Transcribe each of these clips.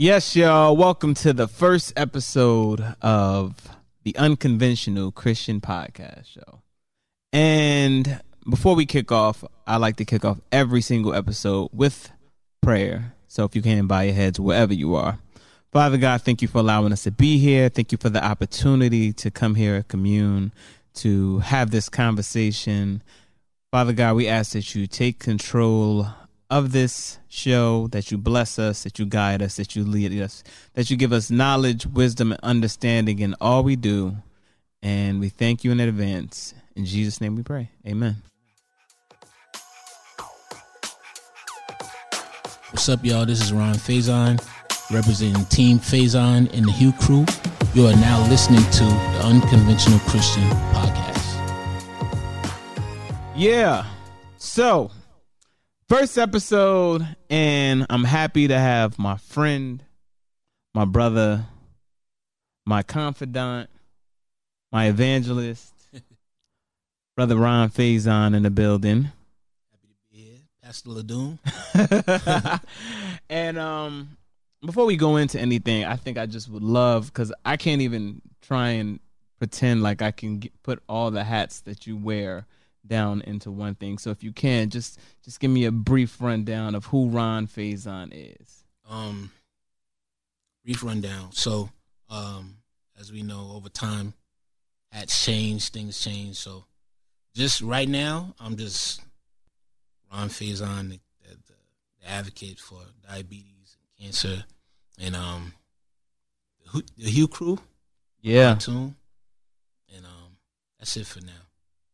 Yes, y'all. Welcome to the first episode of the Unconventional Christian Podcast Show. And before we kick off, I like to kick off every single episode with prayer. So if you can bow your heads wherever you are. Father God, thank you for allowing us to be here. Thank you for the opportunity to come here, commune, to have this conversation. Father God, we ask that you take control of this show, that you bless us, that you guide us, that you lead us, that you give us knowledge, wisdom, and understanding in all we do. And we thank you in advance. In Jesus' name we pray. Amen. What's up, y'all? This is Ron Faison, representing Team Faison and the Hue Crew. You are now listening to the Unconventional Christian Podcast. Yeah. So, first episode, and I'm happy to have my friend, my brother, my confidant, my evangelist, brother Ron Faison in the building. Happy to be here. Pastor Ladoon. and um before we go into anything, I think I just would love because I can't even try and pretend like I can get, put all the hats that you wear down into one thing. So if you can, just just give me a brief rundown of who Ron Faison is. Um, brief rundown. So, um, as we know, over time, hats change, things change. So, just right now, I'm just Ron Faison, the, the, the advocate for diabetes and cancer, and um, the, the Hue Crew. Yeah. And um, that's it for now.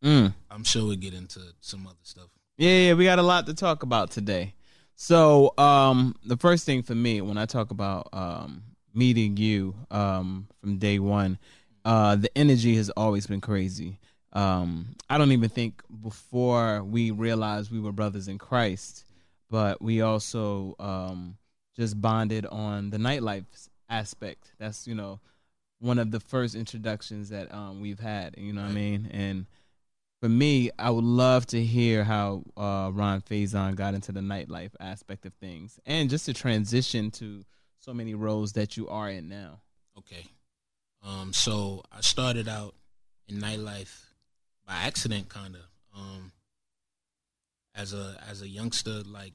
Mm. I'm sure we'll get into some other stuff. Yeah, yeah, we got a lot to talk about today. So, um, the first thing for me when I talk about um, meeting you um, from day one, uh, the energy has always been crazy. Um, I don't even think before we realized we were brothers in Christ, but we also um, just bonded on the nightlife aspect. That's you know one of the first introductions that um, we've had. You know what I mean? And for me, I would love to hear how uh, Ron Faison got into the nightlife aspect of things, and just to transition to so many roles that you are in now. Okay. Um, so I started out in nightlife by accident, kind of. Um, as a as a youngster, like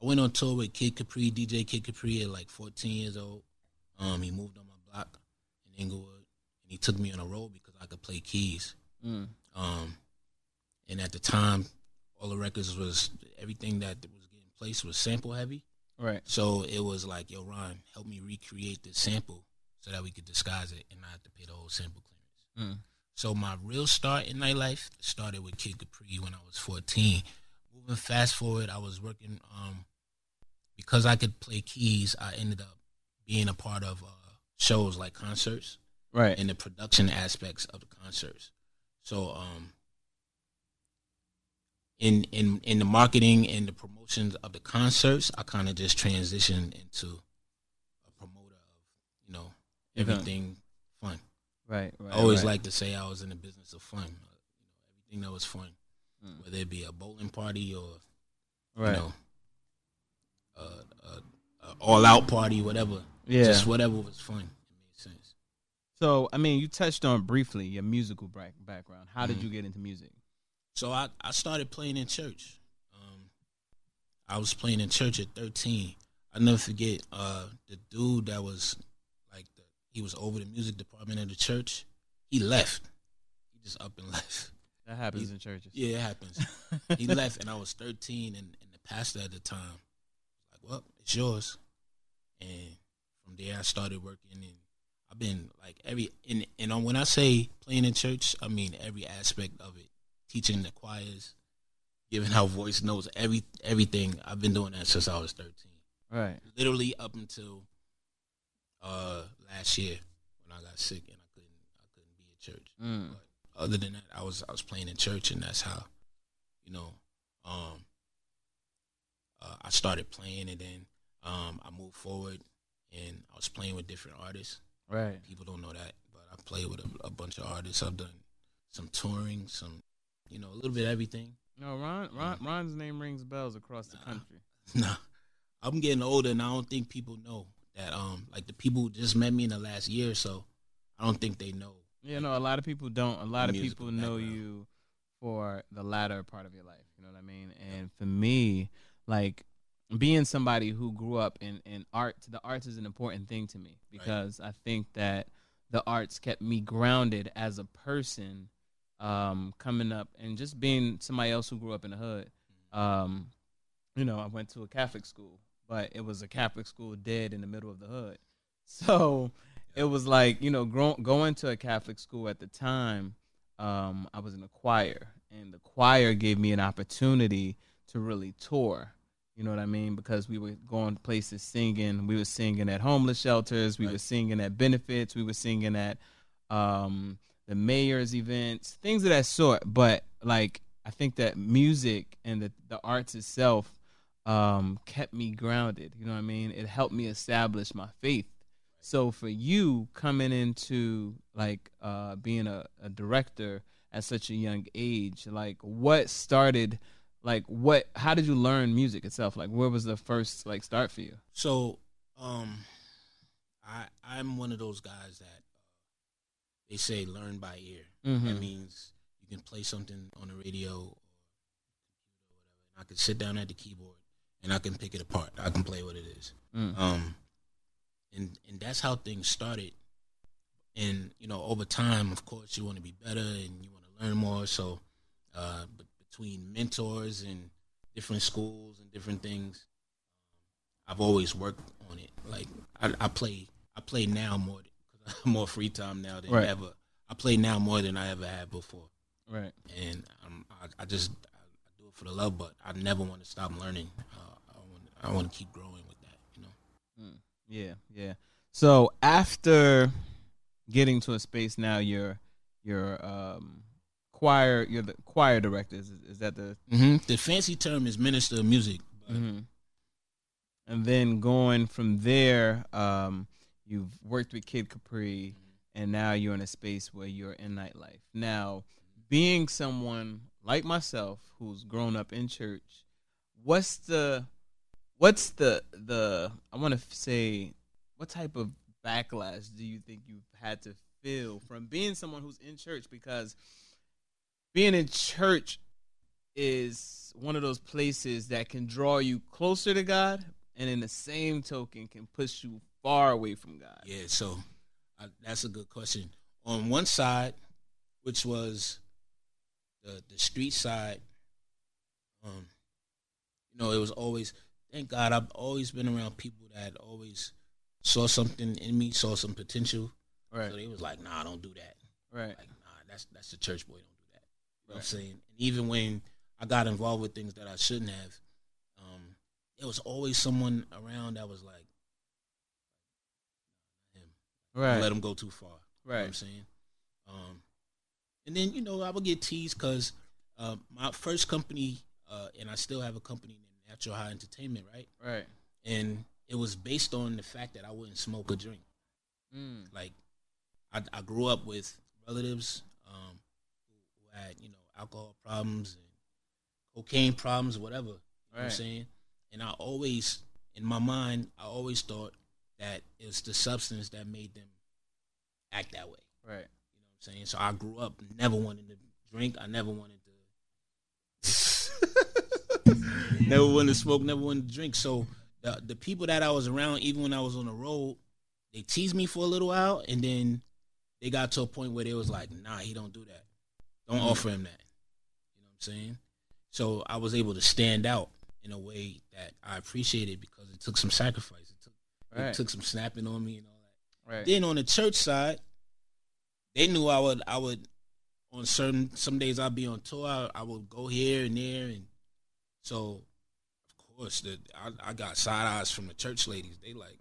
I went on tour with Kid Capri, DJ Kid Capri, at like 14 years old. Um, he moved on my block in Englewood, and he took me on a road because I could play keys. Mm. Um, and at the time, all the records was everything that was getting placed was sample heavy. Right. So it was like, yo, Ron, help me recreate this sample so that we could disguise it and not have to pay the whole sample clearance. Mm. So my real start in nightlife started with Kid Capri when I was 14. Moving fast forward, I was working um, because I could play keys. I ended up being a part of uh, shows like concerts Right. and the production aspects of the concerts. So um in in in the marketing and the promotions of the concerts, I kind of just transitioned into a promoter of, you know, everything fun. right. Right. I always right. like to say I was in the business of fun. You know, everything that was fun, Mm. whether it be a bowling party or right. you know, a, a, a all out party, whatever. yeah. Just whatever was fun. It made sense. so, I mean, you touched on briefly your musical back- background. How did Mhm. you get into music? So I, I started playing in church. Um, I was playing in church at 13. I never forget uh, the dude that was like the, he was over the music department of the church. He left. He just up and left. That happens You- in churches. Yeah, it happens. he left, and I was 13, and, and the pastor at the time was like, "Well, it's yours." And from there, I started working, and I've been like every and and when I say playing in church, I mean every aspect of it, teaching the choirs, giving out voice notes, every everything. I've been doing that since I was 13, Right. literally up until uh last year when I got sick and I couldn't I couldn't be at church Mm. other than that, I was I was playing in church, and that's how, you know, um, uh, I started playing, and then um, I moved forward, and I was playing with different artists. Right. People don't know that, but I played with a, a bunch of artists. I've done some touring, some, you know, a little bit of everything. No, Ron, Ron, Ron's name rings bells across the country. Nah, I'm getting older, and I don't think people know that um like the people who just met me in the last year or so, I don't think they know. You know, a lot of people don't. A lot of people know you for the latter part of your life. You know what I mean? And for me, like being somebody who grew up in in art, the arts is an important thing to me because I think that the arts kept me grounded as a person, um, coming up and just being somebody else who grew up in the hood. Um, you know, I went to a Catholic school, but it was a Catholic school dead in the middle of the hood. So it was like, you know, grow, going to a Catholic school at the time, um, I was in a choir, and the choir gave me an opportunity to really tour. You know what I mean? Because we were going places singing. We were singing at homeless shelters. We Right. were singing at benefits. We were singing at um, the mayor's events, things of that sort. But like, I think that music and the, the arts itself um, kept me grounded. You know what I mean? It helped me establish my faith. So for you coming into like uh, being a, a director at such a young age, like what started, like what, how did you learn music itself? Like where was the first like start for you? So, um, I I'm one of those guys that they say learn by ear. Mhm. That means you can play something on the radio or whatever, and I can sit down at the keyboard and I can pick it apart. I can play what it is. Mm. Um, and and that's how things started. And you know, over time, of course, you want to be better and you want to learn more. So, uh, but between mentors and different schools and different things, I've always worked on it. Like I, I play, I play now more because I have more free time now than Right. ever. I play now more than I ever had before, Right. and um, I, I just I, do it for the love. But I never want to stop learning. Uh, I want I want to keep growing with that. You know. Yeah, yeah. So after getting to a space now, you're you're um, choir. You're the choir director. Is, is that the? Mm-hmm. The fancy term is minister of music. Mhm. And then going from there, um, you've worked with Kid Capri, mm-hmm. and now you're in a space where you're in nightlife. Now, being someone like myself who's grown up in church, what's the what's the the I want to say what type of backlash do you think you've had to feel from being someone who's in church because being in church is one of those places that can draw you closer to God and in the same token can push you far away from God. Yeah, so I, that's a good question. On one side, which was the the street side, um, you know, it was always thank God I've always been around people that always saw something in me, saw some potential. Right. So they was like, "Nah, don't do that." Right. Like, nah, that's that's the church boy. Don't do that. You know what I'm saying? And even when I got involved with things that I shouldn't have, there was always someone around that was like, him. Right. let him go too far. You know what I'm saying? Um, and then you know I would get teased because uh, my first company, uh, and I still have a company named Natural High Entertainment, right? Right. And it was based on the fact that I wouldn't smoke or drink. Mm. Like I, I grew up with relatives um, who had you know alcohol problems and cocaine problems, whatever. You know what I'm saying? And I always, in my mind, I always thought that it was the substance that made them act that way. Right. You know what I'm saying? So I grew up never wanting to drink. I never wanted to. never wanted to smoke. Never wanted to drink. So the the people that I was around, even when I was on the road, they teased me for a little while, and then they got to a point where they was like, "Nah, he don't do that. Don't Mhm. offer him that." You know what I'm saying? So I was able to stand out in a way that I appreciated because it took some sacrifice. It took it took some snapping on me and all that. Right. Then on the church side, they knew I would I would on certain some days I'd be on tour. I, I would go here and there, and so of course the I, I got side eyes from the church ladies. They like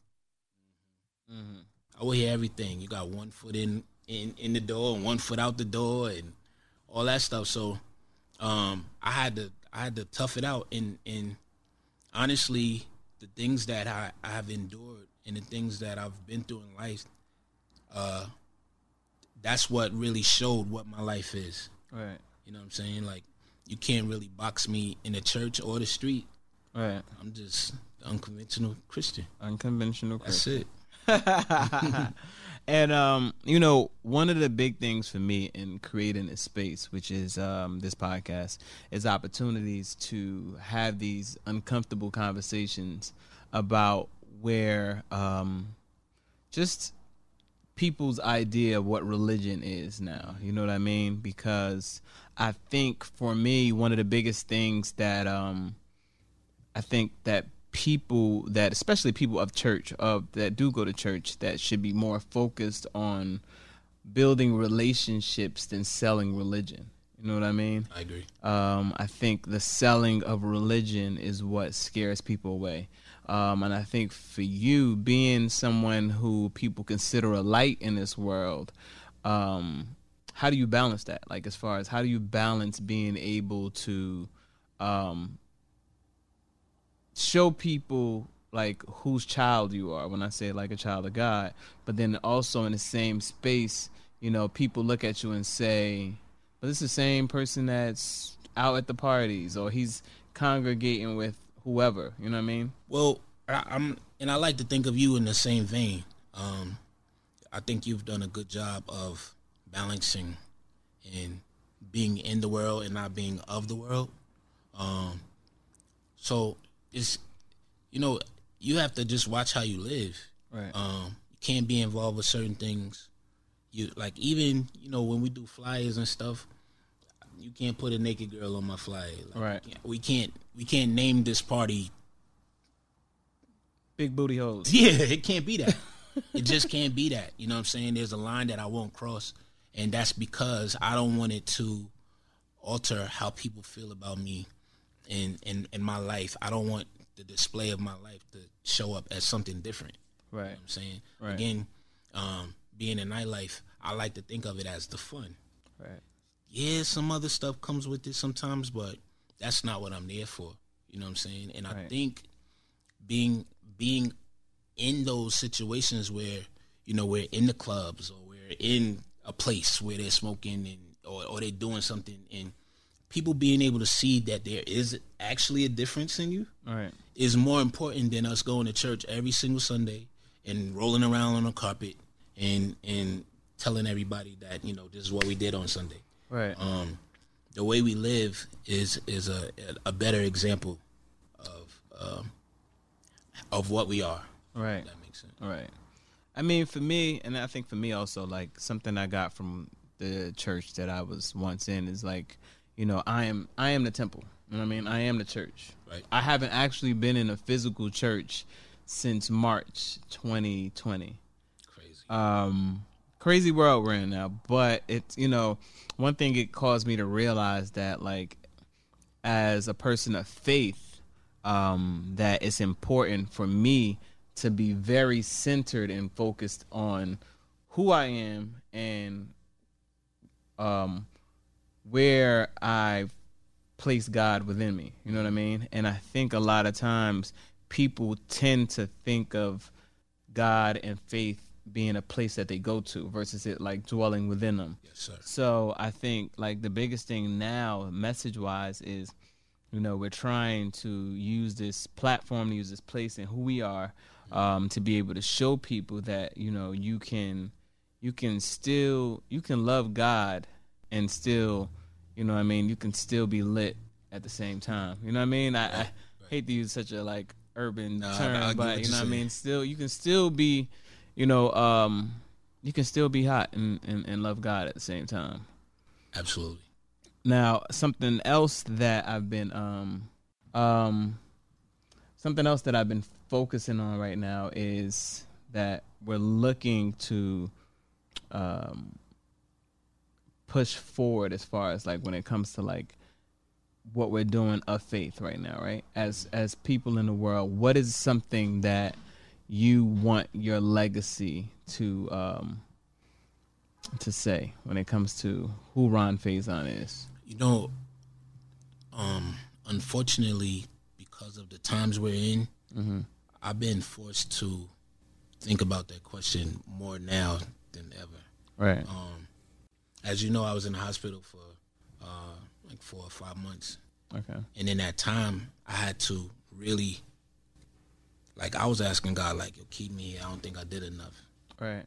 Mhm. I will hear everything. You got one foot in in in the door and one foot out the door and all that stuff. So um, I had to I had to tough it out and and honestly, the things that I, I have endured and the things that I've been through in life, uh, that's what really showed what my life is. Right. You know what I'm saying? Like you can't really box me in the church or the street Right. I'm just unconventional Christian. Unconventional That's it. and um, you know, one of the big things for me in creating this space, which is um, this podcast, is opportunities to have these uncomfortable conversations about where um, just people's idea of what religion is now. You know what I mean? Because I think for me, one of the biggest things that um, I think that people that especially people of church of that do go to church that should be more focused on building relationships than selling religion. You know what I mean? I agree. Um, I think the selling of religion is what scares people away. Um, and I think for you, being someone who people consider a light in this world, um, how do you balance that? Like, as far as how do you balance being able to um, show people like whose child you are when I say like a child of God, but then also in the same space, you know, people look at you and say, but this is the same person that's out at the parties or he's congregating with whoever, you know what I mean? Well, I, I'm, and I like to think of you in the same vein. Um, I think you've done a good job of balancing and being in the world and not being of the world. Um, so it's, you know, you have to just watch how you live. Right. Um, you can't be involved with certain things. You like even you know when we do flyers and stuff, you can't put a naked girl on my flyer. Like, Right. We can't, we can't we can't name this party. Big booty hoes. Yeah, it can't be that. it just can't be that. You know what I'm saying? There's a line that I won't cross, and that's because I don't want it to alter how people feel about me in in in my life. I don't want the display of my life to show up as something different. Right. I'm saying Right. again, um, being in nightlife, I like to think of it as the fun. Right. Yeah, some other stuff comes with it sometimes, but that's not what I'm there for. You know what I'm saying? And I think being being in those situations where you know we're in the clubs or we're in a place where they're smoking and or, or they're doing something and people being able to see that there is actually a difference in you right. is more important than us going to church every single Sunday and rolling around on the carpet and and telling everybody that you know this is what we did on Sunday. Right. Um, the way we live is is a a better example of um, of what we are. right. If that makes sense. Right. I mean, for me, and I think for me also, like something I got from the church that I was once in is like, you know, I am I am the temple. You know what I mean? I am the church. Right. I haven't actually been in a physical church since March 2020. Crazy. Um, crazy world we're in now, but it's you know, one thing it caused me to realize that like, as a person of faith, um, that it's important for me to be very centered and focused on who I am and um where I place God within me. You know what I mean? And I think a lot of times people tend to think of God and faith being a place that they go to versus it like dwelling within them. yes, sir. So I think like the biggest thing now, message wise, is you know we're trying to use this platform, to use this place, and who we are, um, to be able to show people that you know you can, you can still you can love God and still, you know, what I mean, you can still be lit at the same time. You know what I mean? I, I hate to use such a like urban Nah, term, but you you're know what I mean. Still, you can still be, you know, um, you can still be hot and, and, and love God at the same time. Absolutely. Now, something else that I've been um um something else that I've been focusing on right now is that we're looking to um push forward as far as like when it comes to like what we're doing of faith right now, right? As as people in the world, what is something that you want your legacy to um to say when it comes to who Ron Faison is? You know, um, unfortunately, because of the times we're in, Mm-hmm. I've been forced to think about that question more now than ever. Right. Um, as you know, I was in the hospital for uh, like four or five months, Okay. and in that time, I had to really like I was asking God like, yo, keep me here. I don't think I did enough. Right.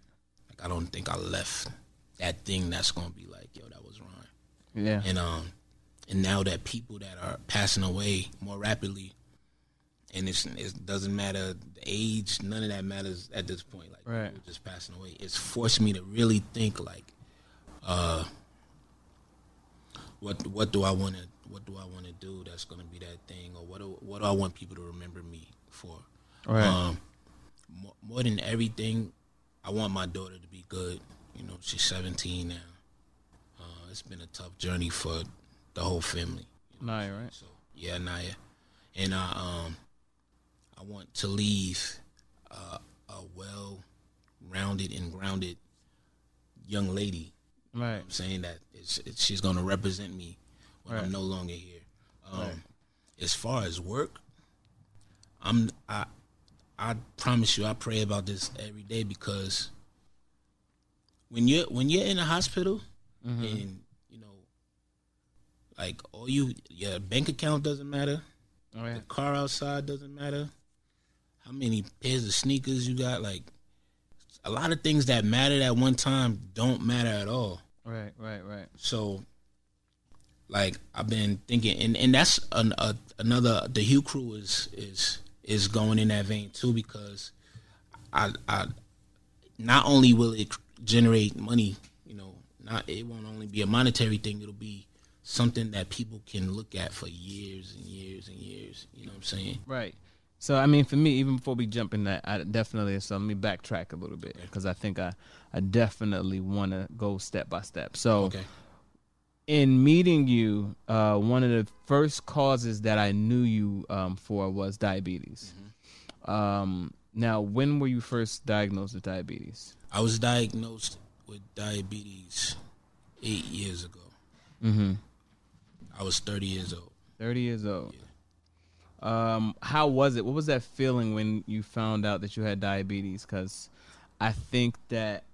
Like I don't think I left that thing that's gonna be like, yo, that was wrong. Yeah. And um and now that people that are passing away more rapidly and it's it doesn't matter the age, none of that matters at this point. Like Right. just passing away. It's forced me to really think like, uh what what do I wanna what do I wanna do that's gonna be that thing or what do what do I want people to remember me for? Right. Um, more, more than everything, I want my daughter to be good. You know, she's 17 now. Uh, it's been a tough journey for the whole family. Naya, right? So yeah, Naya, and I um, I want to leave uh, a well-rounded and grounded young lady. Right. I'm saying that it's, it's, she's going to represent me when Right. I'm no longer here. Um, Right. As far as work, I'm I I promise you I pray about this every day because when you're when you're in a hospital Mm-hmm. and you know like all you your bank account doesn't matter, All right. the car outside doesn't matter, how many pairs of sneakers you got, like a lot of things that mattered at one time don't matter at all. Right. Right. Right. So, like I've been thinking, and and that's an, a, another. The Hue Crew is is is going in that vein too because I I not only will it generate money, you know, not it won't only be a monetary thing. It'll be something that people can look at for years and years and years. You know what I'm saying? Right. So I mean, for me, even before we jump in that, I definitely. So let me backtrack a little bit because I think I, I definitely want to go step by step. So Okay. in meeting you, uh, one of the first causes that I knew you um, for was diabetes. Um, now, when were you first diagnosed with diabetes? I was diagnosed with diabetes eight years ago. Mm-hmm. I was 30 years old. Thirty years old. Um, how was it? What was that feeling when you found out that you had diabetes? Because I think that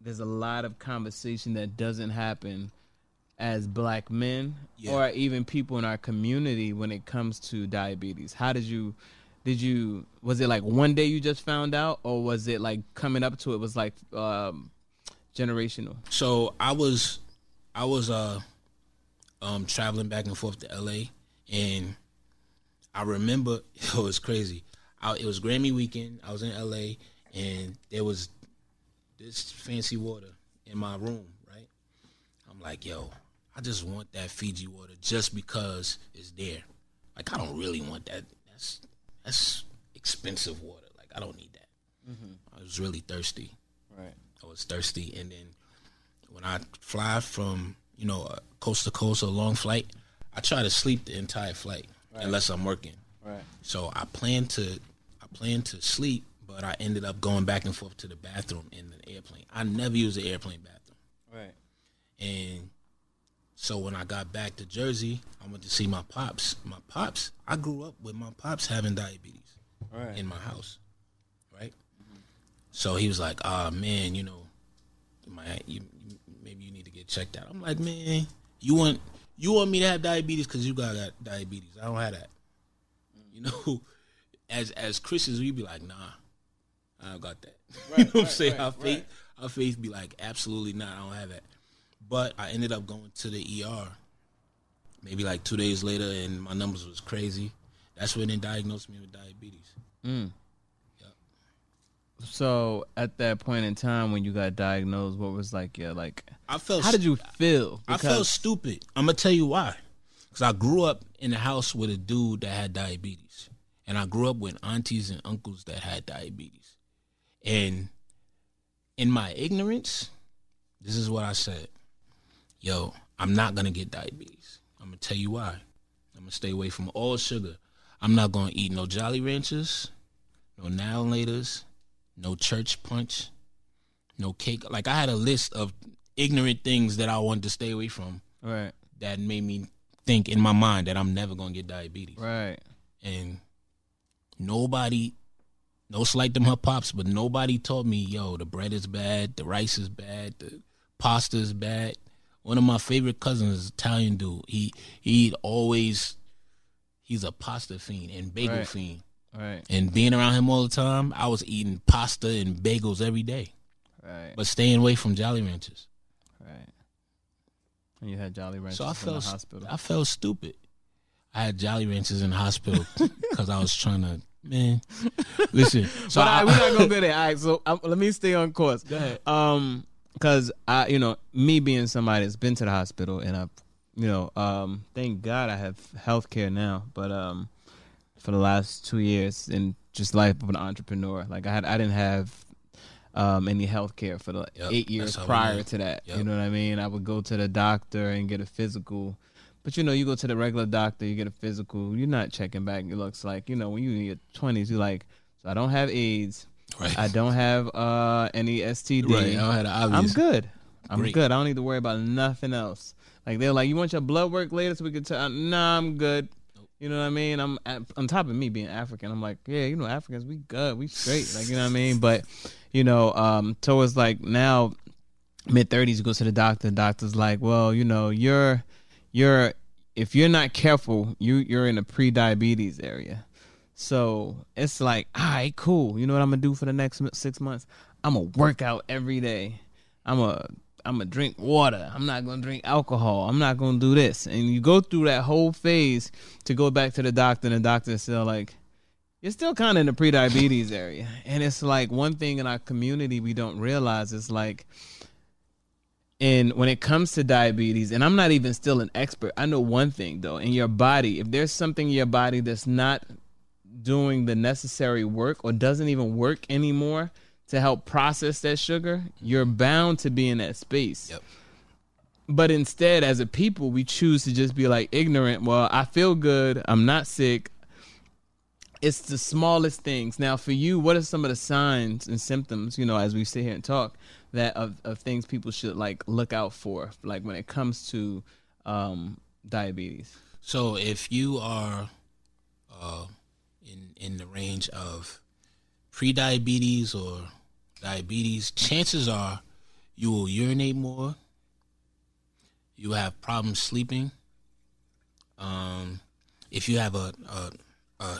there's a lot of conversation that doesn't happen as black men Yeah. or even people in our community when it comes to diabetes. How did you? Did you? Was it like one day you just found out, or was it like coming up to it was like um, generational? So I was, I was uh, um, traveling back and forth to L.A. and I remember it was crazy. I, it was Grammy weekend. I was in L.A. and there was this fancy water in my room. Right, I'm like, yo, I just want that Fiji water just because it's there. Like I don't really want that. That's that's expensive water. Like I don't need that. Mm-hmm. I was really thirsty. Right. I was thirsty, and then when I fly from you know coast to coast, a long flight, I try to sleep the entire flight unless I'm working. Right. So I plan to I plan to sleep, but I ended up going back and forth to the bathroom in the airplane. I never use the airplane bathroom, Right. and so when I got back to Jersey, I went to see my pops. My pops, I grew up with my pops having diabetes Right. in my house, right? So he was like, "Ah, man, you know, my you, you- maybe you need to get checked out." I'm like, "Man, you want you want me to have diabetes because you got, got diabetes? I don't have that." You know, as as Christians, we be like, "Nah, I don't got that." you know what I'm saying? our faith, our faith be like, "Absolutely not, I don't have that." But I ended up going to the ER. Maybe like two days later, and my numbers was crazy. That's when they diagnosed me with diabetes. So at that point in time when you got diagnosed, what was like yeah, like I felt how did you feel? I felt stupid. I'm gonna tell you why. Because I grew up in a house with a dude that had diabetes, and I grew up with aunties and uncles that had diabetes. And in my ignorance, this is what I said: Yo, I'm not gonna get diabetes. I'm gonna tell you why. I'm gonna stay away from all sugar. I'm not gonna eat no Jolly Ranchers, no now laters, no church punch, no cake. Like I had a list of ignorant things that I wanted to stay away from right, that made me think in my mind that I'm never gonna get diabetes. right, And nobody, no slight them her pops, but nobody told me, yo, the bread is bad, the rice is bad, the pasta is bad. One of my favorite cousins is Italian dude. He he'd always he's a pasta fiend and bagel Right. fiend. Right. And being around him all the time, I was eating pasta and bagels every day, Right. but staying away from Jolly Ranchers. right. And you had Jolly Ranchers So I in felt the hospital. I felt stupid. I had Jolly Ranchers in the hospital because I was trying to man. Listen, so but I, I, we're not gonna go there. All right, so um, let me stay on course. Go ahead. Um, because I, you know, me being somebody that's been to the hospital and I've, you know, um, thank God I have health care now. But um, for the last two years in just life of an entrepreneur, like I had, I didn't have um any health care for the Yep, eight years that's how we prior to that. You know what I mean? I would go to the doctor and get a physical. But you know, you go to the regular doctor, you get a physical. You're not checking back. It looks like you know when you're in your twenties, you're like, so I don't have AIDS. right, I don't have uh any STD. right. I had an I'm good. I'm Great. good. I don't need to worry about nothing else. Like they're like, you want your blood work later so we can tell? Nah, I'm good. You know what I mean? I'm on top of me being African. I'm like, yeah, you know, Africans, we good, we straight. Like you know what I mean? But you know, um, towards like now, mid thirties, you go to the doctor. The doctor's like, well, you know, you're you're if you're not careful, you you're in a pre-diabetes area. So it's like, all right, cool. You know what I'm gonna do for the next six months? I'm gonna work out every day. I'm a I'm gonna drink water. I'm not gonna drink alcohol. I'm not gonna do this. And you go through that whole phase to go back to the doctor, and the doctor is still like, you're still kind of in the pre-diabetes area. And it's like one thing in our community we don't realize is like and when it comes to diabetes, and I'm not even still an expert, I know one thing though, in your body, if there's something in your body that's not doing the necessary work or doesn't even work anymore to help process that sugar, you're bound to be in that space. Yep. But instead, as a people, we choose to just be like ignorant. Well, I feel good. I'm not sick. It's the smallest things. Now, for you, what are some of the signs and symptoms, you know, as we sit here and talk, that of, of things people should like look out for, like when it comes to um, diabetes? So if you are uh, in in the range of pre-diabetes or diabetes, chances are you will urinate more. You have problems sleeping. Um, if you have a a, a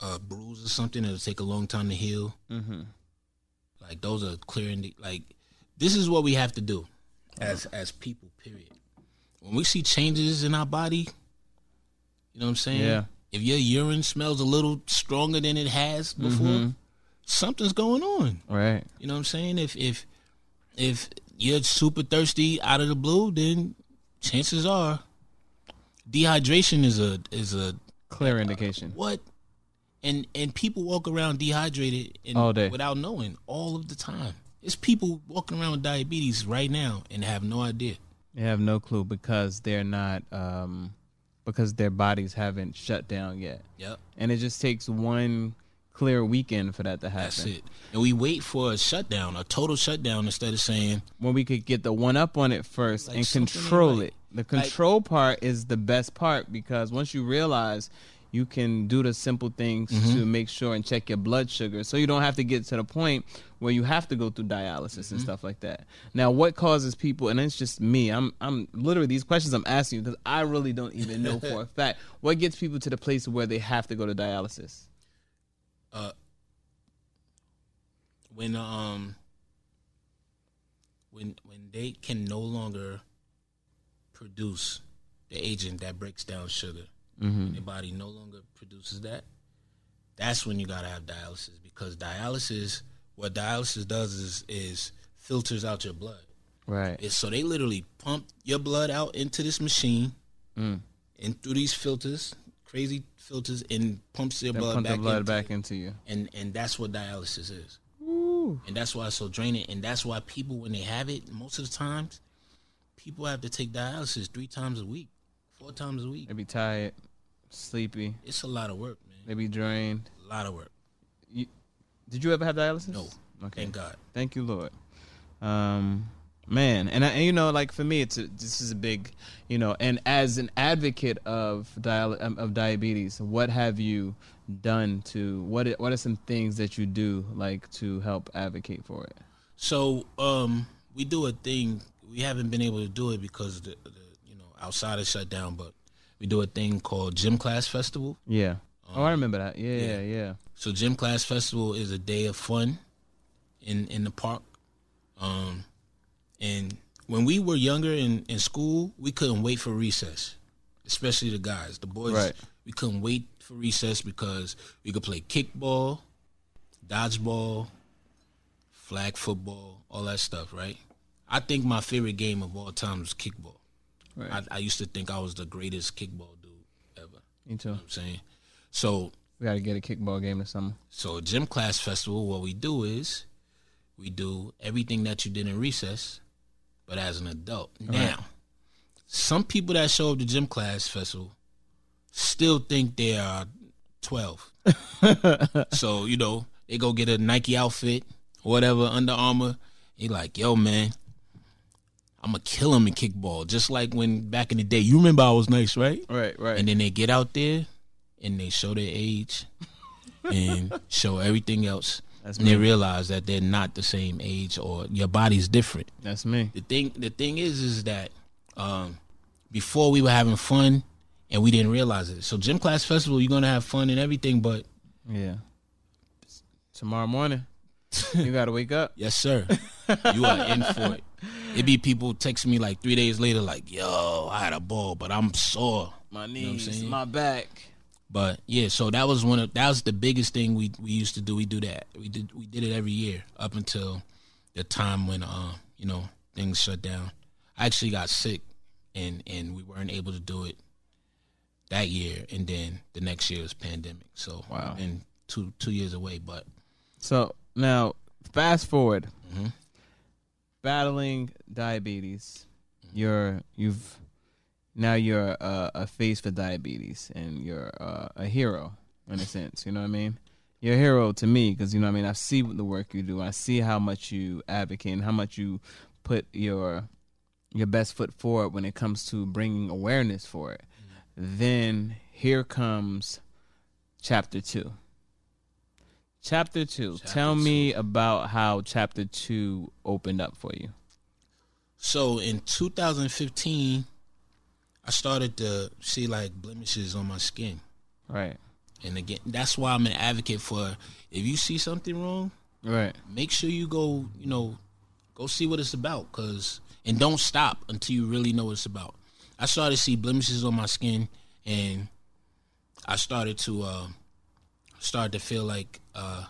a bruise or something, it'll take a long time to heal. Mm-hmm. Like those are clear indi- like this is what we have to do as as people, period. When we see changes in our body, you know what I'm saying? Yeah. If your urine smells a little stronger than it has before, Mhm. Something's going on. Right. You know what I'm saying? If if if you're super thirsty out of the blue, then chances are dehydration is a is a Clear indication. what? And and people walk around dehydrated and All day. without knowing all of the time. It's people walking around with diabetes right now and have no idea. They have no clue because they're not, um, because their bodies haven't shut down yet. Yep. And it just takes one clear weekend for that to happen. That's it. And we wait for a shutdown, a total shutdown, instead of saying, when we could get the one up on it first Like and control right. it. The control part is the best part because once you realize you can do the simple things Mm-hmm. to make sure and check your blood sugar so you don't have to get to the point where you have to go through dialysis Mm-hmm. and stuff like that. Now what causes people and it's just me. I'm I'm literally these questions I'm asking you because I really don't even know for a fact what gets people to the place where they have to go to dialysis. Uh, when um when when they can no longer produce the agent that breaks down sugar, Mm-hmm. your body no longer produces that. That's when you gotta have dialysis because dialysis, what dialysis does is is filters out your blood. Right. It's, so they literally pump your blood out into this machine Mm. and through these filters, crazy filters, and pumps your Then blood pump back the blood into back you. into you. And and that's what dialysis is. Ooh. And that's why it's so draining. And that's why people, when they have it, most of the times, people have to take dialysis three times a week, four times a week. They be tired, sleepy, It's a lot of work, man. they be drained. A lot of work. You, Did you ever have dialysis? No. Okay. Thank God. Thank you, Lord. Um, man, and, I, and you know, like for me, it's a, this is a big, you know, and as an advocate of dial um, of diabetes, what have you done to what are- what are some things that you do like to help advocate for it? So um, we do a thing. We haven't been able to do it because the, the you know outside is shut down. But we do a thing called Gym Class Festival. Yeah. oh, I remember that. Yeah, yeah. yeah, yeah. So Gym Class Festival is a day of fun in in the park. Um, and when we were younger in, in school, we couldn't wait for recess, especially the guys. The boys, Right. we couldn't wait for recess because we could play kickball, dodgeball, flag football, all that stuff, right? I think my favorite game of all time was kickball. Right. I, I used to think I was the greatest kickball dude ever. Me too. I'm saying. So We got to get a kickball game or something. so gym class festival, what we do is we do everything that you did in recess, but as an adult. Now, some people that show up to gym class festival still think they are twelve. so, you know, they go get a Nike outfit, whatever, Under Armour. He like, yo, man, I'm gonna kill him in kickball. Just like when back in the day, you remember I was nice, right? Right, right. and then they get out there and they show their age and show everything else That's and they realize that they're not the same age or your body's different That's me. the thing the thing is is that um, before we were having fun and we didn't realize it so gym class festival you're gonna have fun and everything but Yeah. Tomorrow morning, you got to wake up. yes sir you are in for it it be people texting me like three days later like yo i had a ball but i'm sore My knees, saying? my back. But yeah, so that was one of that was the biggest thing we we used to do. We do that. We did we did it every year up until the time when uh you know things shut down. I actually got sick and and we weren't able to do it that year. And then the next year was pandemic. So Wow. and two two years away. But So now, fast forward. Mhm. Battling diabetes, you're you've now you're a, a face for diabetes, and you're uh, a hero in a sense. You know what I mean? You're a hero to me because you know what I mean. I see the work you do. I see how much you advocate and how much you put your your best foot forward when it comes to bringing awareness for it. Then here comes chapter two. Chapter two. Chapter Tell me about how chapter two opened up for you. so in 2015, I started to see like blemishes on my skin. Right. And again, that's why I'm an advocate for if you see something wrong, Right. make sure you go, you know, go see what it's about, cause and don't stop until you really know what it's about. I started to see blemishes on my skin, and I started to uh, started to feel like uh,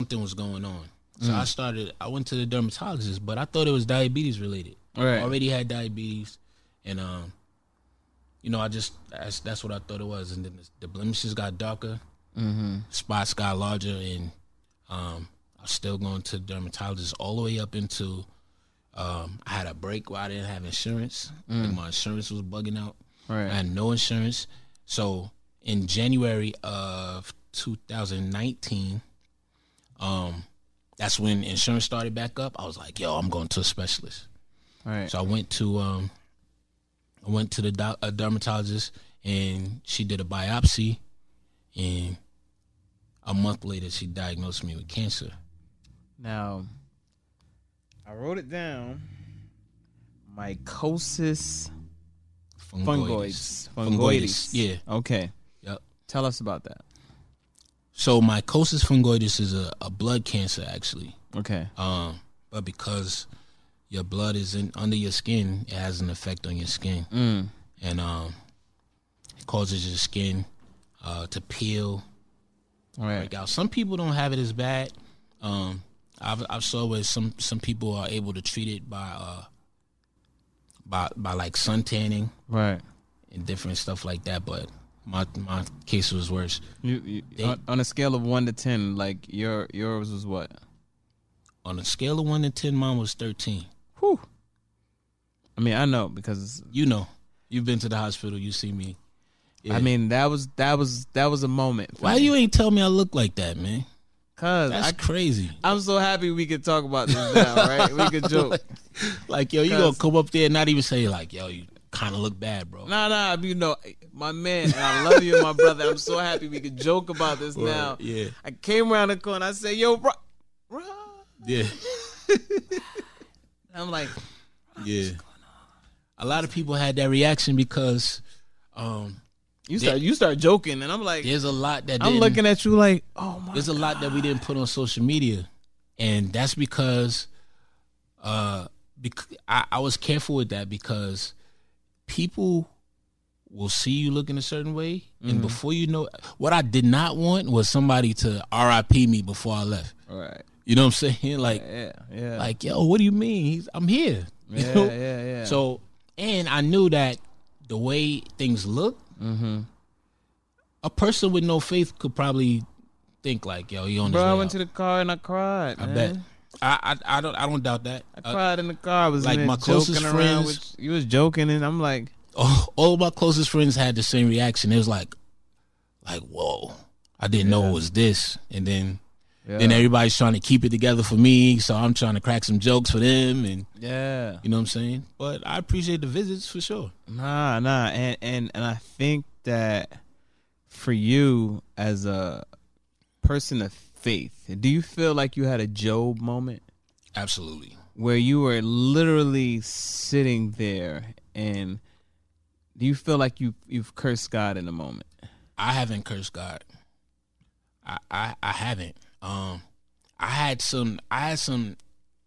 something was going on. So I started. I went to the dermatologist, but I thought it was diabetes related. Right. I already had diabetes, and um, you know, I just that's that's what I thought it was, and then the, the blemishes got darker Mm-hmm. spots got larger and um I'm still going to dermatologist all the way up into um I had a break where I didn't have insurance. Like my insurance was bugging out. Right. I had no insurance. So in January of 2019, um that's when insurance started back up. I was like, yo, I'm going to a specialist. Right. So I went to um, I went to the doc- a dermatologist and she did a biopsy, and a month later she diagnosed me with cancer. Now, I wrote it down. Mycosis fungoides. Fungoides. Yeah. Okay. Yep. Tell us about that. So mycosis fungoides is a, a blood cancer actually. Okay. Um, but because your blood is in under your skin, it has an effect on your skin, Mm. and um, it causes your skin uh, to peel, All right. break out. Some people don't have it as bad. Um, I've I've saw where some some people are able to treat it by uh by by like sun tanning Right. and different stuff like that. But my my case was worse. You, you They- on, on a scale of one to ten, like your yours was what? On a scale of one to ten, mine was thirteen. Whew. I mean, I know because You know, you've been to the hospital. You see me. Yeah. I mean that was that was that was a moment. for why me. you ain't tell me I look like that, man? Cause That's I, crazy. I'm so happy we could talk about this now, right? We could joke. Like yo, you gonna 'Cause- come up there and not even say like yo, you kind of look bad, bro. Nah, nah, you know, my man, and I love you, my brother. I'm so happy we could joke about this now. yeah, I came around the corner. I said, "Yo, bro, bro." yeah, I'm like, yeah. a lot of people had that reaction because um, You start you start joking, and I'm like, there's a lot that I'm looking at you like, oh my. there's a lot that we didn't put on social media, and that's because uh, bec- I, I was careful with that because people will see you looking a certain way, Mm-hmm. and before you know, what I did not want was somebody to RIP me before I left. Right. You know what I'm saying? Like, Yeah. Yeah. like, yo, what do you mean? He's, I'm here. You yeah, know? yeah. Yeah. So, and I knew that the way things look, Mm-hmm. a person with no faith could probably think like, yo, you on bro, I went out. to the car and I cried. I man. bet. I, I I don't I don't doubt that. I Uh, cried in the car. I was like my closest friends- With, you was joking, and I'm like, all, all my closest friends had the same reaction. It was like, like whoa, I didn't know it was this, and then yeah, then everybody's trying to keep it together for me, so I'm trying to crack some jokes for them, and yeah. you know what I'm saying. But I appreciate the visits for sure. Nah, nah, and and and I think that for you as a person of faith, do you feel like you had a Job moment Absolutely. where you were literally sitting there, and do you feel like you you've cursed God in a moment? I haven't cursed God. I, I I haven't. Um, I had some. I had some.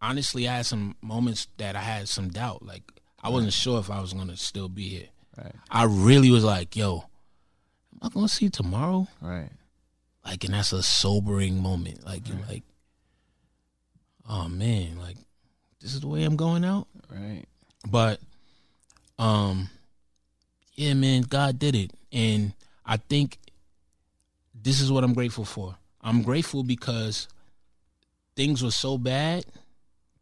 Honestly, I had some moments that I had some doubt. Like I wasn't sure if I was gonna still be here. Right, I really was like, "Yo, am I gonna see you tomorrow?" right, Like, and that's a sobering moment. Like, you're like, "Oh man, like this is the way I'm going out." right. But um yeah, man, God did it. And I think this is what I'm grateful for. I'm grateful because things were so bad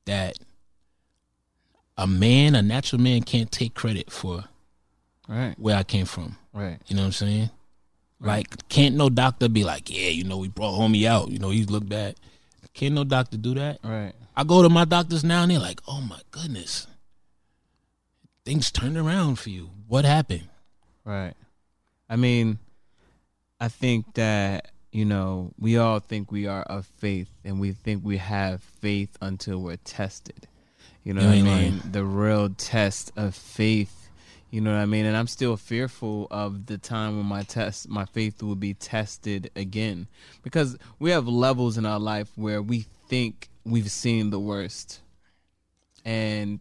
that a man, a natural man can't take credit for Right, where I came from. right, You know what I'm saying? Like can't no doctor be like, "Yeah, you know, we brought homie out. You know, he looked bad." Can't no doctor do that. right. I go to my doctors now and they're like, oh my goodness. Things turned around for you. What happened? Right. I mean, I think that, you know, we all think we are of faith and we think we have faith until we're tested. You know You what I mean? lying. The real test of faith. You know what I mean? And I'm still fearful of the time when my test my faith will be tested again. Because we have levels in our life where we think we've seen the worst. And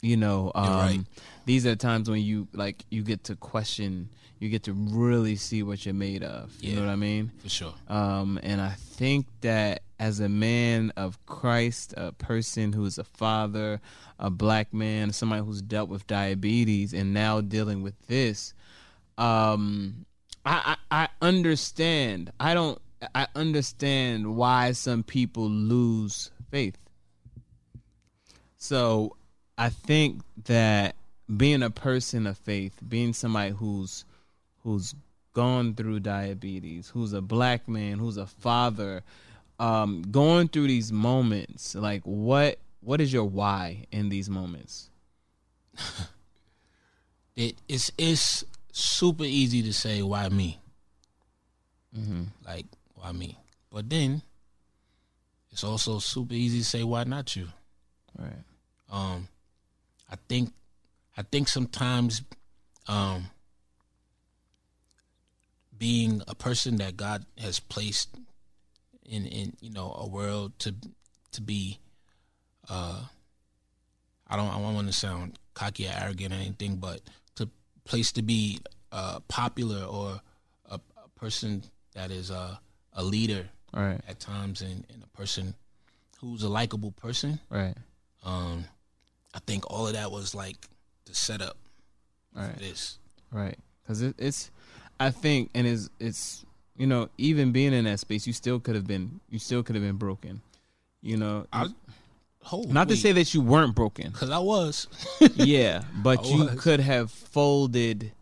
you know, um right. these are times when you like you get to question you get to really see what you're made of you know what i mean? For sure. um and i think that as a man of christ a person who's a father a black man somebody who's dealt with diabetes and now dealing with this um i i, I understand. I don't i understand why some people lose faith. So I think that being a person of faith, being somebody who's who's gone through diabetes, who's a black man, who's a father, um, going through these moments, like what what is your why in these moments? It, it's it's super easy to say why me. Mm-hmm. Like why me? But then it's also super easy to say why not you. Right. Um, I think, I think sometimes, um, being a person that God has placed in in you know a world to to be, uh, I don't I don't want to sound cocky or arrogant or anything, but to place to be uh popular or a, a person that is uh, a leader Right. at times and, and a person who's a likable person Right. um, I think all of that was like the setup Right. for this. Right. Because it, it's, I think, and it's, it's, you know, even being in that space, you still could have been, you still could have been broken. You know, I, oh, not to say that you weren't broken. because I was. yeah, but I you was. could have folded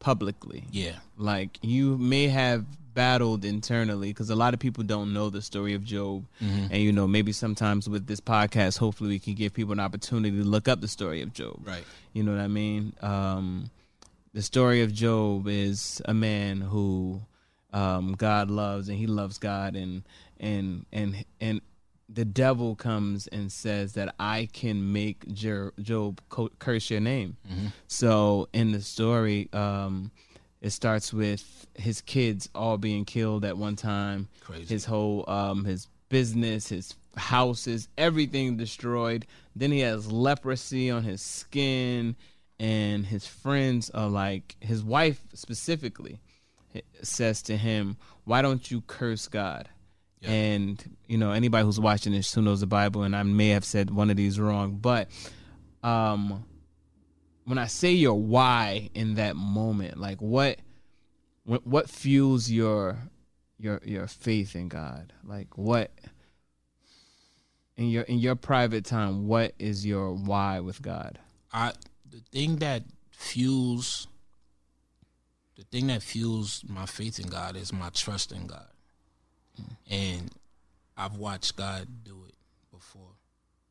publicly. yeah, Like you may have battled internally because a lot of people don't know the story of Job. Mhm. And you know, maybe sometimes with this podcast, hopefully we can give people an opportunity to look up the story of Job. right. You know what I mean? Um, the story of Job is a man who um, God loves, and he loves God, and and and and the devil comes and says that I can make Jer- Job co- curse your name. Mm-hmm. So in the story, um, it starts with his kids all being killed at one time. Crazy. His whole um, his business, his houses, everything destroyed. Then he has leprosy on his skin, and his friends are like his wife specifically says to him, "Why don't you curse God?" Yeah. And you know anybody who's watching this who knows the Bible, and I may have said one of these wrong, but um, when I say your why in that moment, like what what, what fuels your your your faith in God? Like what in your in your private time, what is your why with God? I the thing that fuels the thing that fuels my faith in God is my trust in God. And I've watched God do it before.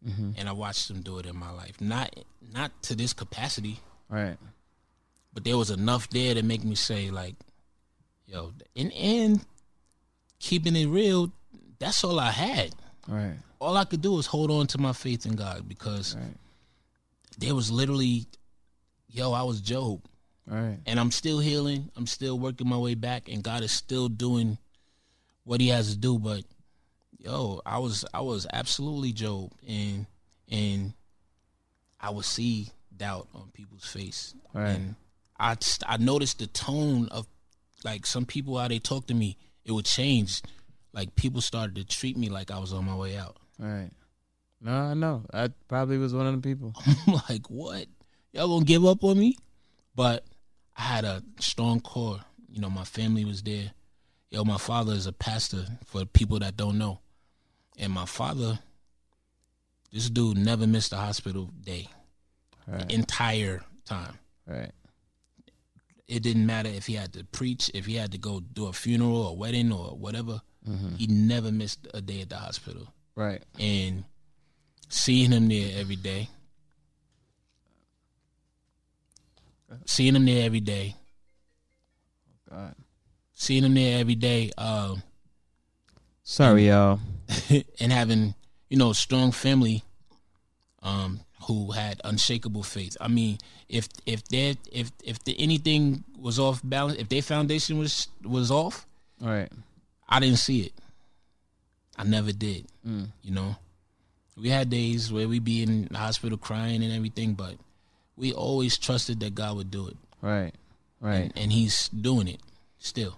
Mm-hmm. And I watched him do it in my life. Not not to this capacity, Right. but there was enough there to make me say like, yo, and and keeping it real, that's all I had. Right. All I could do was hold on to my faith in God because Right. There was literally yo, I was Job. Right. and I'm still healing. I'm still working my way back, and God is still doing what He has to do. But yo, I was I was absolutely Job, and and I would see doubt on people's face, Right. and I I noticed the tone of like some people how they talk to me. It would change. Like people started to treat me like I was on my way out. Right. No, I know. I probably was one of the people. I'm like, what? Y'all gonna give up on me? But I had a strong core. You know, my family was there. Yo, my father is a pastor for people that don't know. And my father, this dude never missed a hospital day. Right. The entire time. Right. It didn't matter if he had to preach, if he had to go do a funeral or wedding or whatever. Mm-hmm. He never missed a day at the hospital. Right. And seeing him there every day, seeing him there every day, God. seeing him there every day, um, Sorry, y'all. and having you know strong family, um, who had unshakable faith. I mean, if if there if if the, anything was off balance, if their foundation was was off, Right. I didn't see it. I never did. Mm. You know, we had days where we be in the hospital crying and everything, but we always trusted that God would do it, Right. Right. and He's doing it still.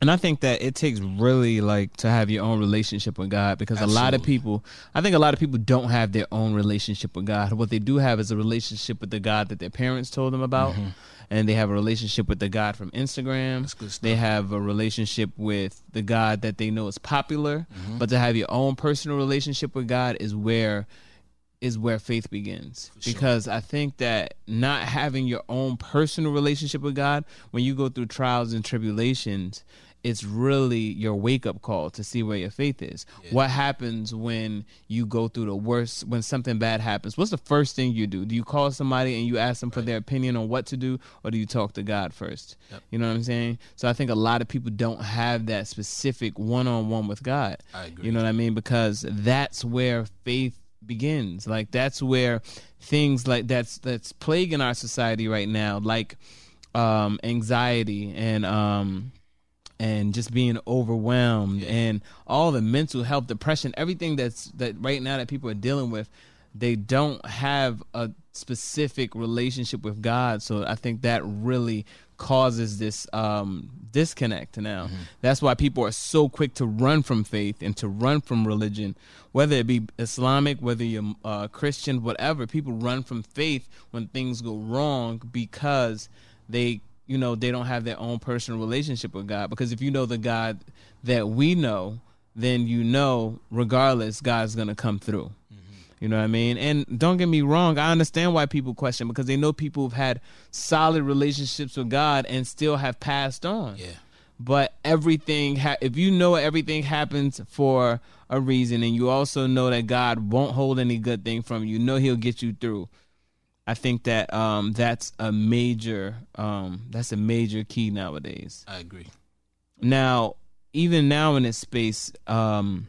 And I think that it takes really like to have your own relationship with God because a lot of people, I think a lot of people don't have their own relationship with God. What they do have is a relationship with the God that their parents told them about, mm-hmm. And they have a relationship with the God from Instagram. That's good stuff. They have a relationship with the God that they know is popular, Mm-hmm. but to have your own personal relationship with God is where is where faith begins sure. because I think that not having your own personal relationship with God when you go through trials and tribulations it's really your wake up call to see where your faith is. What happens when you go through the worst when something bad happens? What's the first thing you do? Do you call somebody and you ask them for their opinion on what to do or do you talk to God first? Yep. You know what I'm saying? So I think a lot of people don't have that specific one-on-one with God. I agree. You know what I mean? Because that's where faith begins. Like that's where things like that's that's plaguing our society right now, like um, anxiety and um, and just being overwhelmed and all the mental health, depression, everything that's that right now that people are dealing with. They don't have a specific relationship with God, so I think that really causes this um, disconnect now. That's why people are so quick to run from faith and to run from religion, whether it be Islamic, whether you're uh, Christian, whatever. People run from faith when things go wrong because they, you know, they don't have their own personal relationship with God. Because if you know the God that we know, then you know, regardless, God's gonna come through. Mm-hmm. You know what I mean? And don't get me wrong, I understand why people question because they know people have had solid relationships with God and still have passed on. Yeah. But everything, ha- if you know everything happens for a reason, and you also know that God won't hold any good thing from you, you know He'll get you through. I think that um, that's a major, um, that's a major key nowadays. I agree. Now, even now in this space, um,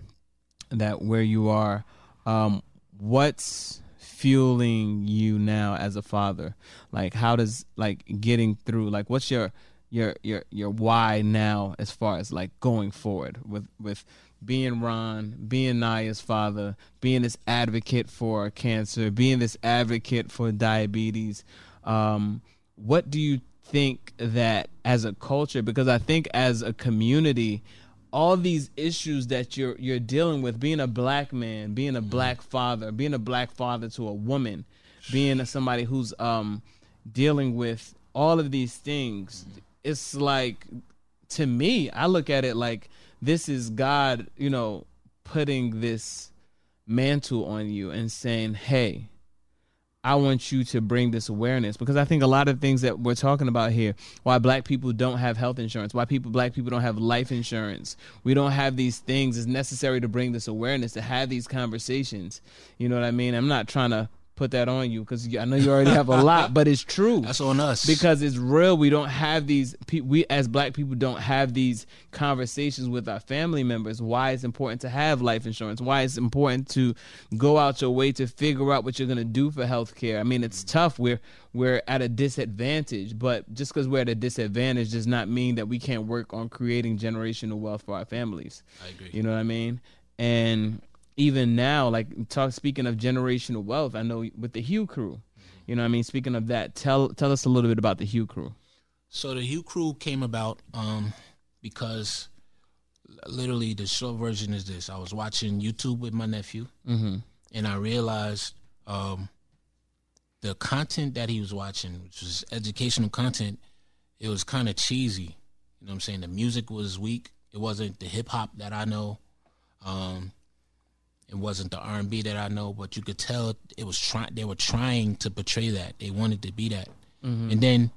that where you are, um, what's fueling you now as a father? Like, how does like getting through? Like, what's your your your your why now as far as like going forward with with being Ron, being Naya's father, being this advocate for cancer, being this advocate for diabetes. Um, what do you think that as a culture? Because I think as a community, all these issues that you're you're dealing with, being a black man, being a black father, being a black father to a woman, being somebody who's um, dealing with all of these things, it's like to me, I look at it like this is God, you know, putting this mantle on you and saying, "Hey, I want you to bring this awareness because I think a lot of things that we're talking about here, why black people don't have health insurance, why people black people don't have life insurance, we don't have these things is necessary to bring this awareness to have these conversations. You know what I mean? I'm not trying to put that on you because I know you already have a lot, but it's true. That's on us because it's real. We don't have these. We as black people don't have these conversations with our family members. Why it's important to have life insurance. Why it's important to go out your way to figure out what you're gonna do for health care. I mean, it's tough. We're we're at a disadvantage, but just because we're at a disadvantage does not mean that we can't work on creating generational wealth for our families. I agree. You know what I mean? And even now, like talk speaking of generational wealth, I know with the Hue Crew, you know, what I mean, speaking of that, tell tell us a little bit about the Hue Crew. So the Hue Crew came about um, because literally the short version is this: I was watching YouTube with my nephew, mm-hmm. and I realized um, the content that he was watching, which was educational content, it was kind of cheesy. You know what I'm saying? The music was weak. It wasn't the hip hop that I know. Um, it wasn't the R and B that I know, but you could tell it was trying. They were trying to portray that. They wanted to be that. Mm-hmm. And then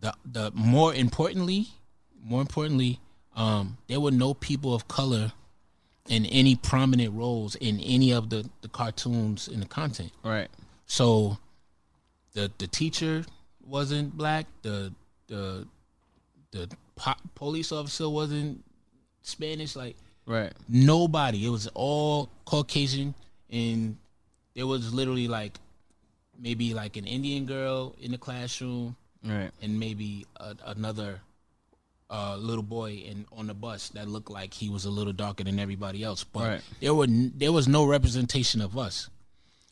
the the more importantly, more importantly, um, there were no people of color in any prominent roles in any of the the cartoons in the content. Right. So the the teacher wasn't black. The the the po- police officer wasn't Spanish. Like Right. nobody. It was all Caucasian, and there was literally like maybe like an Indian girl in the classroom, Right. and maybe a, another uh, little boy in on the bus that looked like he was a little darker than everybody else. But Right. there were n- there was no representation of us.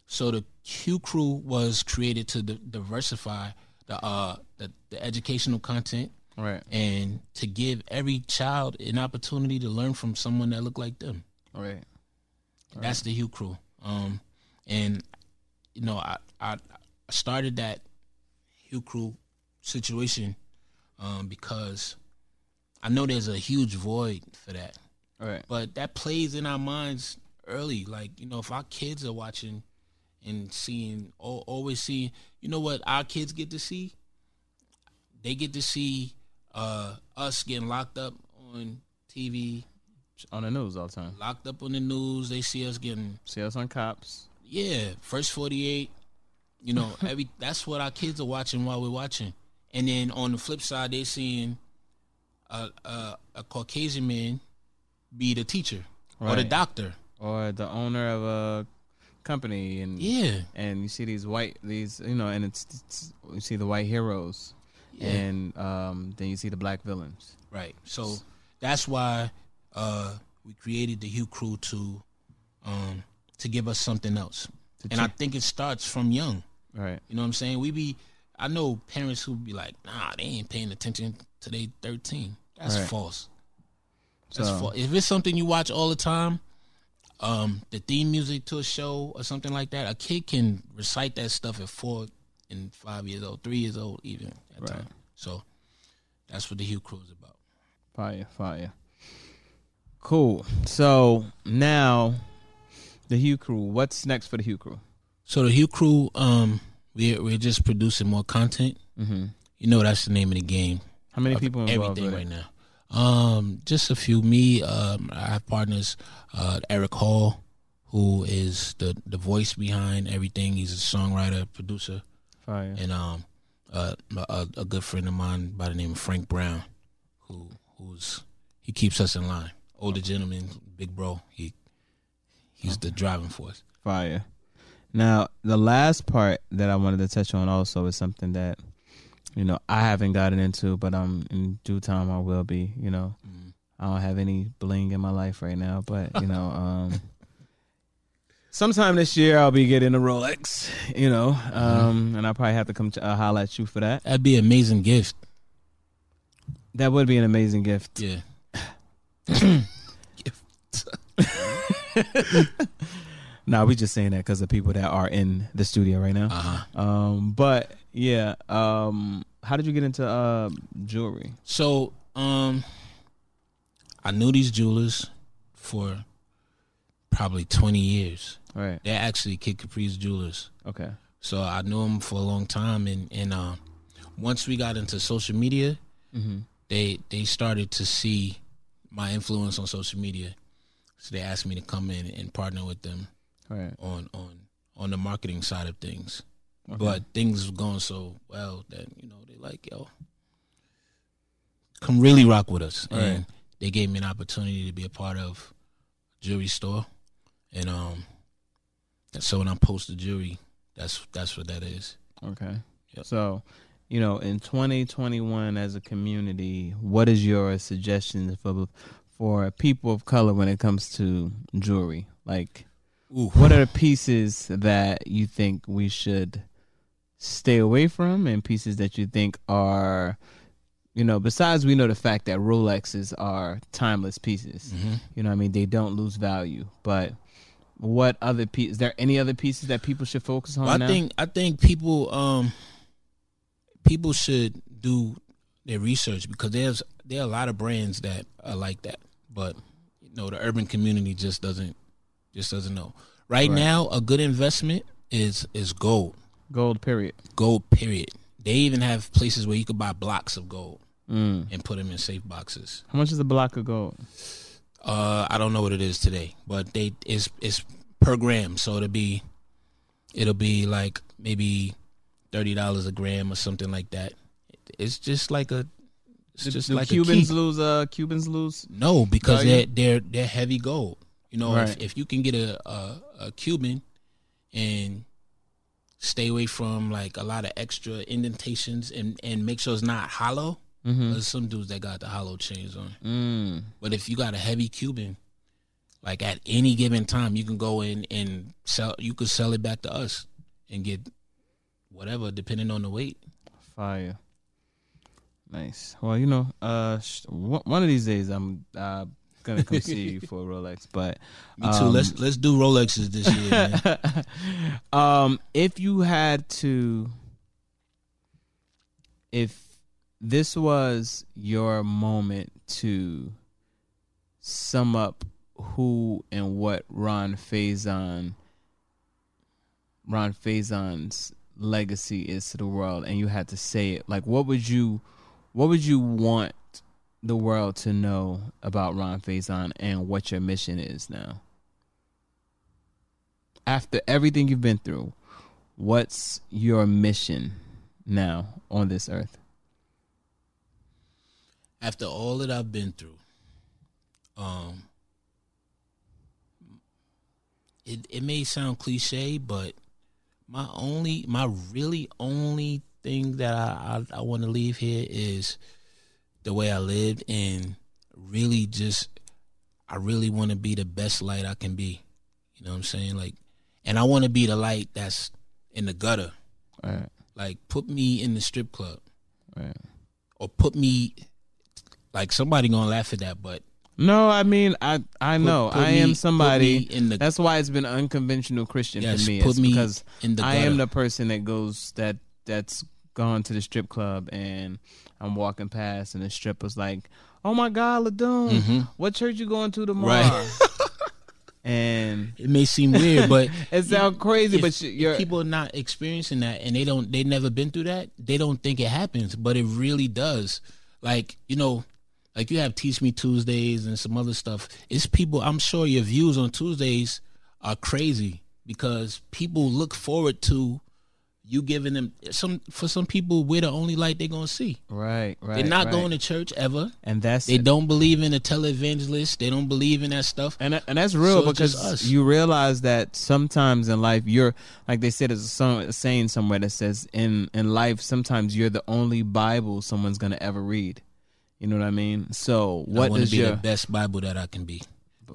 So the Hue Crew was created to di- diversify the uh the, the educational content Right. and to give every child an opportunity to learn from someone that looked like them. Right. That's the Hue Crew. Um, and you know, I I, I started that Hue Crew situation um, because I know there's a huge void for that, Right. but that plays in our minds early. Like you know, if our kids are watching and seeing, always seeing, you know what our kids get to see, they get to see uh, us getting locked up on TV, On the news all the time. locked up on the news. They see us getting See us on cops. yeah, first forty eight. You know, every that's what our kids are watching while we're watching. And then on the flip side, they're seeing a a, a Caucasian man be the teacher or the doctor. Or the owner of a company and Yeah, and you see these white these you know and it's, it's you see the white heroes Yeah. and um then you see the black villains. right. So that's why uh, we created the Hue Crew to um, to give us something else. To And I think it starts from young. Right. You know what I'm saying? We be I know parents who be like, nah, they ain't paying attention to they 13. That's Right. false. That's So- false. If it's something you watch all the time, um, the theme music to a show or something like that, a kid can recite that stuff at four and five years old, three years old even at Right. time. So that's what the Hue Crew is about. Fire, fire. Cool. So now the Hue Crew. What's next for the Hue Crew? So the Hue Crew, um, we're we're just producing more content. Mm-hmm. You know that's the name of the game. How many people involved everything right now. Um, just a few. Me, um, I have partners. Uh, Eric Hall, who is the the voice behind everything. He's a songwriter, producer, Fire. and um, uh, a, a good friend of mine by the name of Frank Brown, who who's he keeps us in line. Older gentleman, big bro. He he's the driving force. Fire. Now, the last part that I wanted to touch on also is something that you know I haven't gotten into, but um, in due time I will be. You know, Mm. I don't have any bling in my life right now, but you know, um, sometime this year I'll be getting a Rolex. You know, um, and I'll probably have to come to uh, holler at you for that. That'd be an amazing gift. That would be an amazing gift. Yeah. Gift. nah, we just saying that because of people that are in the studio right now. Uh huh. Um, but yeah, um, how did you get into uh jewelry? So, um, I knew these jewelers for probably twenty years. Right. They're actually Kid Capri's jewelers. Okay. So I knew them for a long time, and and uh, once we got into social media, Mm-hmm. they they started to see my influence on social media. So they asked me to come in and partner with them Right. on on on the marketing side of things. Okay. But things were going so well that you know they like yo, come really rock with us, Right. and they gave me an opportunity to be a part of jewelry store, and um, so when I post the jewelry, that's that's what that is. Okay. Yep. So, you know, in 2021 as a community, what is your suggestion for for people of color when it comes to jewelry? Like Ooh, what are the pieces that you think we should stay away from and pieces that you think are you know, besides we know the fact that Rolexes are timeless pieces. hmm You know what I mean? They don't lose value. But what other pieces? Is there any other pieces that people should focus on Well, I now? think I think people um people should do their research because there's there are a lot of brands that are like that, but you know the urban community just doesn't just doesn't know. Right, Right. now, a good investment is is gold, Gold period. gold. Period. They even have places where you could buy blocks of gold Mm. and put them in safe boxes. How much is a block of gold? Uh, I don't know what it is today, but they it's it's per gram, so it'll be it'll be like maybe thirty dollars a gram or something like that. It's just like a it's Do- just do like Cubans lose. Uh, Cubans lose. No, because Value? they're they're they're heavy gold. You know, Right. if if you can get a, a a Cuban and stay away from like a lot of extra indentations and and make sure it's not hollow. Mm-hmm. There's some dudes that got the hollow chains on. Mm. But if you got a heavy Cuban, like at any given time, you can go in and sell. You could sell it back to us and get whatever, depending on the weight. Fire. Nice. Well, you know, uh, sh- one of these days I'm uh, gonna come see you for a Rolex. But Me too. Um, let's let's do Rolexes this year. Man. um, if you had to, if this was your moment to sum up who and what Ron Faison, Ron Faison's legacy is to the world, and you had to say it, like what would you, what would you want the world to know about Ron Faison and what your mission is now? After everything you've been through, what's your mission now on this earth? After all that I've been through, um, it it may sound cliche, but my only, my really only thing that I I, I want to leave here is the way I lived and really just I really want to be the best light I can be. You know what I'm saying? Like and I want to be the light that's in the gutter. Right, Like put me in the strip club right. or put me like somebody to laugh at that but No, I mean, I I know put I am somebody. in the That's why it's been unconventional Christian yes, for me. put It's me because in the I am the person that goes that that's gone to the strip club and I'm walking past and the stripper's like, "Oh my God, Ladone, Mhm. what church you going to tomorrow?" Right. and It may seem weird, but it sounds crazy, if, but you're people are not experiencing that and they don't they never been through that they don't think it happens but it really does like you know like you have teach me tuesdays and some other stuff it's people i'm sure your views on tuesdays are crazy because people look forward to you giving them some for some people we're the only light they're gonna see. Right, right. They're not right. going to church ever. and that's They don't believe in a televangelist. They don't believe in that stuff. and and that's real So because us. you realize that sometimes in life you're like they said there's a, song, a saying somewhere that says in in life sometimes you're the only Bible someone's gonna ever read. You know what I mean? So I what want does to be your the best Bible that I can be.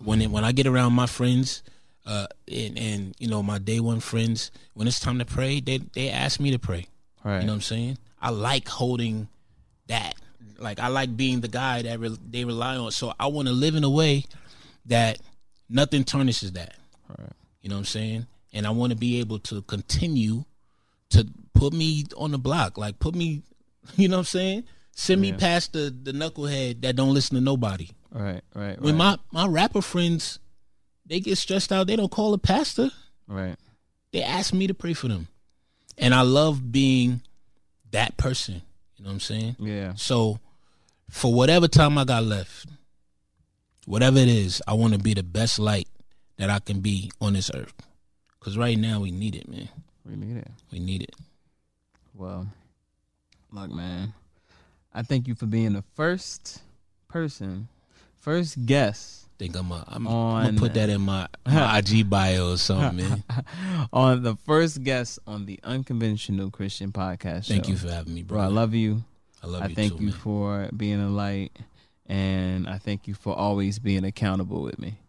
When it, when I get around my friends, uh, and and you know my day one friends, when it's time to pray, they they ask me to pray. right? You know what I'm saying? I like holding that. Like I like being the guy that re- they rely on. So I want to live in a way that nothing tarnishes that. Right. You know what I'm saying? And I want to be able to continue to put me on the block. Like put me, you know what I'm saying? Send me Yeah. past the the knucklehead that don't listen to nobody. right, right, When right, my my rapper friends, they get stressed out. They don't call a pastor. right. They ask me to pray for them, and I love being that person. You know what I'm saying? Yeah, So, for whatever time I got left, whatever it is, I want to be the best light that I can be on this earth. Cause right now we need it, man. we need it. We need it. Well, look, man. I thank you for being the first person, first guest Think I'm gonna I'm, On- I'm gonna put that in my, my IG bio or something, man. on the first guest on the Unconventional Christian Podcast. Thank show. you for having me, bro. bro. I love you. I love I you thank too, you man. for being a light, and I thank you for always being accountable with me.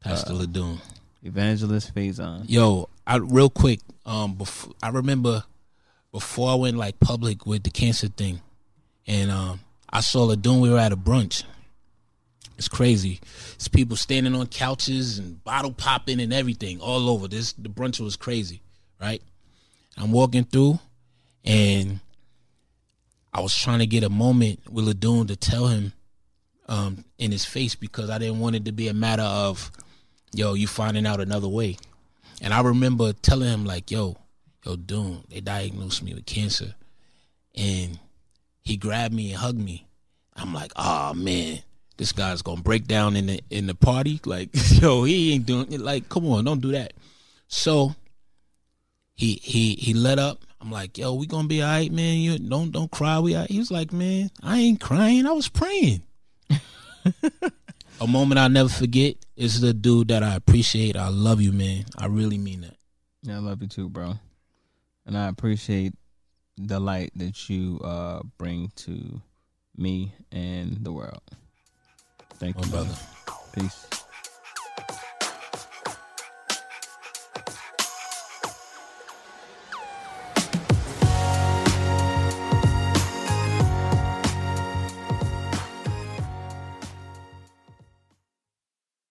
Pastor uh, Ladoon. Evangelist Faison. Yo, I real quick. Um, before, I remember before I went like public with the cancer thing, and um, I saw Ladoon. We were at a brunch. It's crazy. It's people standing on couches and bottle popping and everything all over. This the brunch was crazy, right? I'm walking through, and I was trying to get a moment with Ladoon to tell him um, in his face because I didn't want it to be a matter of, yo, you finding out another way. And I remember telling him like, "Yo, yo, Doom, they diagnosed me with cancer," and he grabbed me and hugged me. I'm like, "Oh man, this guy's gonna break down in the in the party." Like, yo, he ain't doing it. Like, come on, don't do that. So he he he let up. I'm like, "Yo, we gonna be all right, man. You don't don't cry. We." Right. He was like, "Man, I ain't crying. I was praying." a moment I'll never forget is the dude that I appreciate. I love you, man. I really mean that. Yeah, I love you too, bro. And I appreciate the light that you uh, bring to me and the world. Thank My you, brother. Peace.